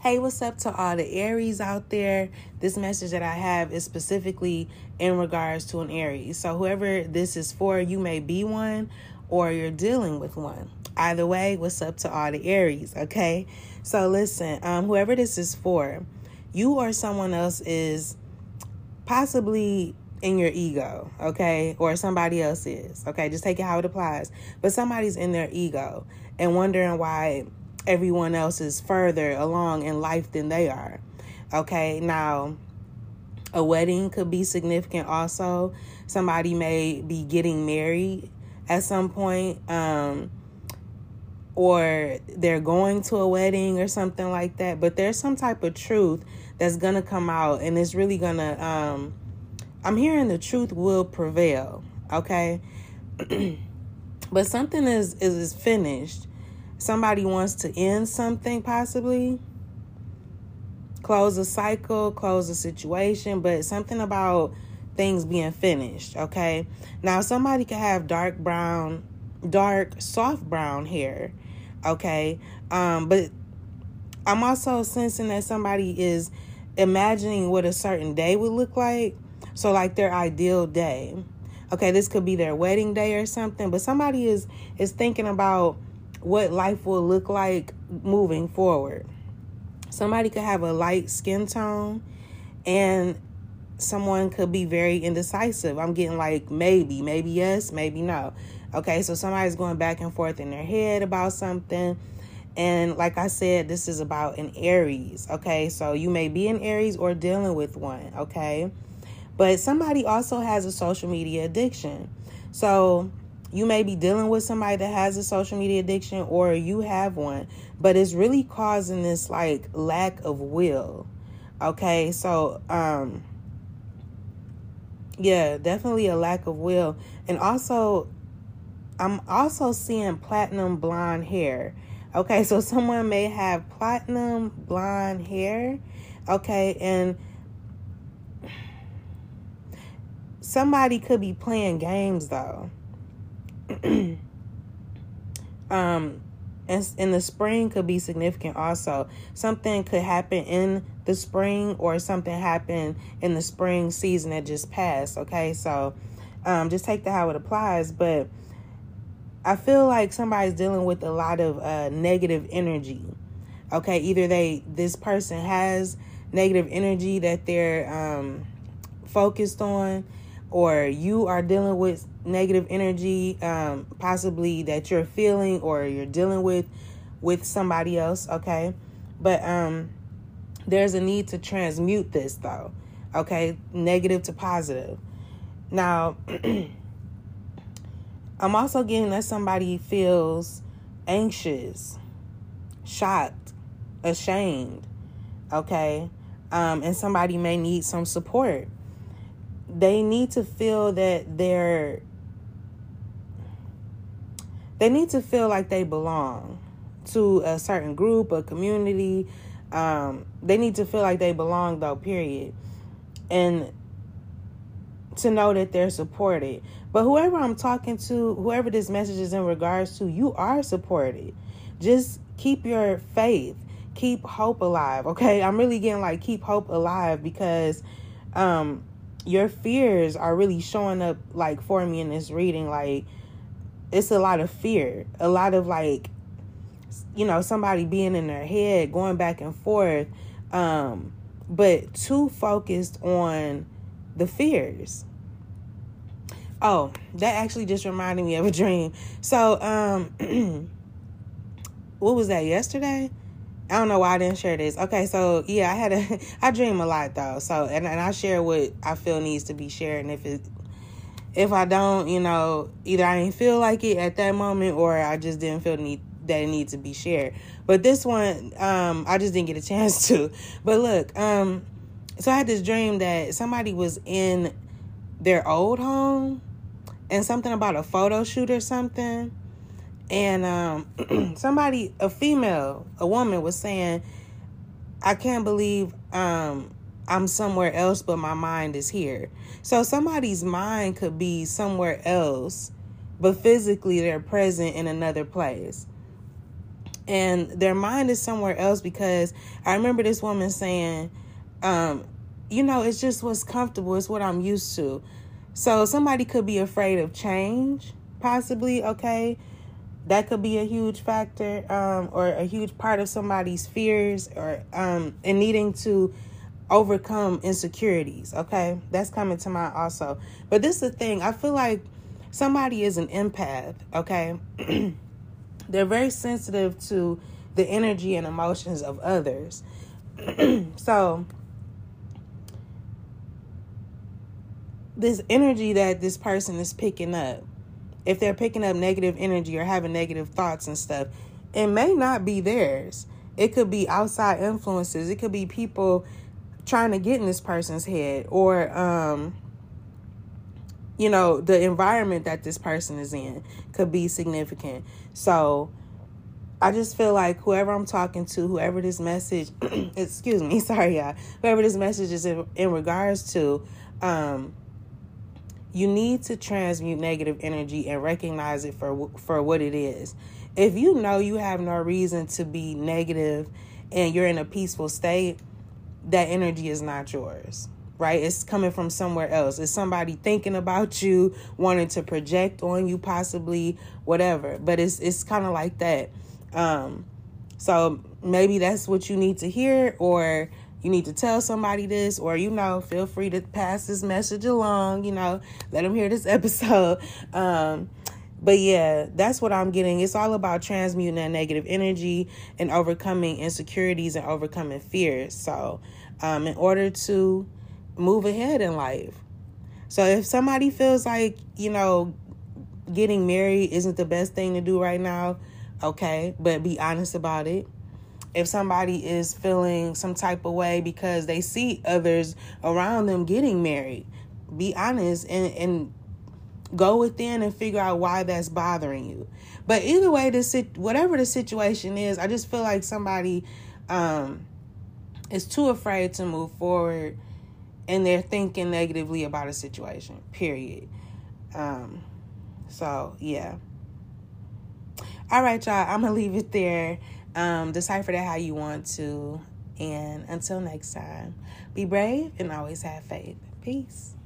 Hey, what's up to all the Aries out there? This message that I have is specifically in regards to an Aries. So, whoever this is for, you may be one or you're dealing with one. Either way, what's up to all the Aries, okay? So, listen, um, whoever this is for, you or someone else is possibly in your ego, okay? Or somebody else is, okay? Just take it how it applies. But somebody's in their ego and wondering why everyone else is further along in life than they are. Okay, now a wedding could be significant also. Somebody may be getting married at some point, um, or they're going to a wedding or something like that. But there's some type of truth that's gonna come out, and it's really gonna. Um, I'm hearing the truth will prevail. Okay, but something is is, is finished somebody wants to end something possibly close a cycle close a situation but something about things being finished okay? Now somebody could have dark brown dark soft brown hair okay? Um but i'm also sensing that somebody is imagining what a certain day would look like. So like their ideal day. Okay this could be their wedding day or something but somebody is is thinking about what life will look like moving forward. Somebody could have a light skin tone and someone could be very indecisive. I'm getting like maybe, maybe yes, maybe no. Okay, so somebody's going back and forth in their head about something. And like I said, this is about an Aries. Okay, so you may be an Aries or dealing with one. Okay, but somebody also has a social media addiction. So you may be dealing with somebody that has a social media addiction or you have one, but it's really causing this like lack of will. Okay, so um yeah, definitely a lack of will. And also I'm also seeing platinum blonde hair. Okay, so someone may have platinum blonde hair. Okay, and somebody could be playing games though um and in the spring could be significant also. Something could happen in the spring or something happen in the spring season that just passed okay? So um just take that how it applies but i feel like somebody's dealing with a lot of uh negative energy okay? Either they this person has negative energy that they're um focused on or you are dealing with negative energy um, possibly that you're feeling or you're dealing with with somebody else okay? But um there's a need to transmute this though okay? Negative to positive. Now i'm also getting that somebody feels anxious shocked ashamed okay? Um and somebody may need some support they need to feel that they're they need to feel like they belong to a certain group, a community. Um, they need to feel like they belong, though, period. And to know that they're supported. But whoever I'm talking to, whoever this message is in regards to, you are supported. Just keep your faith, keep hope alive, okay? I'm really getting like keep hope alive because um your fears are really showing up like for me in this reading like it's a lot of fear, a lot of like, you know, somebody being in their head, going back and forth, um, but too focused on the fears. Oh, that actually just reminded me of a dream. So, um, what was that yesterday? I don't know why I didn't share this. Okay, so yeah, I had a I dream a lot though. So and and I share what I feel needs to be shared, and if it if I don't, you know, either I didn't feel like it at that moment or I just didn't feel need that it needs to be shared. But this one, um, I just didn't get a chance to. But look, um, so I had this dream that somebody was in their old home and something about a photo shoot or something. And um, somebody, a female, a woman was saying, I can't believe um, I'm somewhere else, but my mind is here. So somebody's mind could be somewhere else, but physically they're present in another place. and their mind is somewhere else because I remember this woman saying, um, you know, it's just what's comfortable, it's what I'm used to. So somebody could be afraid of change, possibly, okay? That could be a huge factor, um, or a huge part of somebody's fears or um needing to overcome insecurities, okay? That's coming to mind also. But this is the thing, I feel like somebody is an empath, okay? They're very sensitive to the energy and emotions of others. so, this energy that this person is picking up, if they're picking up negative energy or having negative thoughts and stuff, it may not be theirs. It could be outside influences. It could be people trying to get in this person's head or um you know, the environment that this person is in could be significant. So I just feel like whoever I'm talking to, whoever this message, excuse me, sorry, y'all, whoever this message is in, in regards to, um, you need to transmute negative energy and recognize it for for what it is. If you know you have no reason to be negative and you're in a peaceful state, that energy is not yours right? It's coming from somewhere else. It's somebody thinking about you, wanting to project on you, possibly whatever. But it's it's kind of like that. Um, so maybe that's what you need to hear, or you need to tell somebody this, or you know, feel free to pass this message along. You know, let them hear this episode. Um, but yeah, that's what I'm getting. It's all about transmuting that negative energy and overcoming insecurities and overcoming fears. So, um, in order to move ahead in life. So if somebody feels like, you know, getting married isn't the best thing to do right now, okay, but be honest about it. If somebody is feeling some type of way because they see others around them getting married, be honest and, and go within and figure out why that's bothering you. But either way, this whatever the situation is, I just feel like somebody um, is too afraid to move forward and they're thinking negatively about a situation, period. Um, so, yeah. All right, y'all, I'm to leave it there. Um, decipher that how you want to. And until next time, be brave and always have faith. Peace.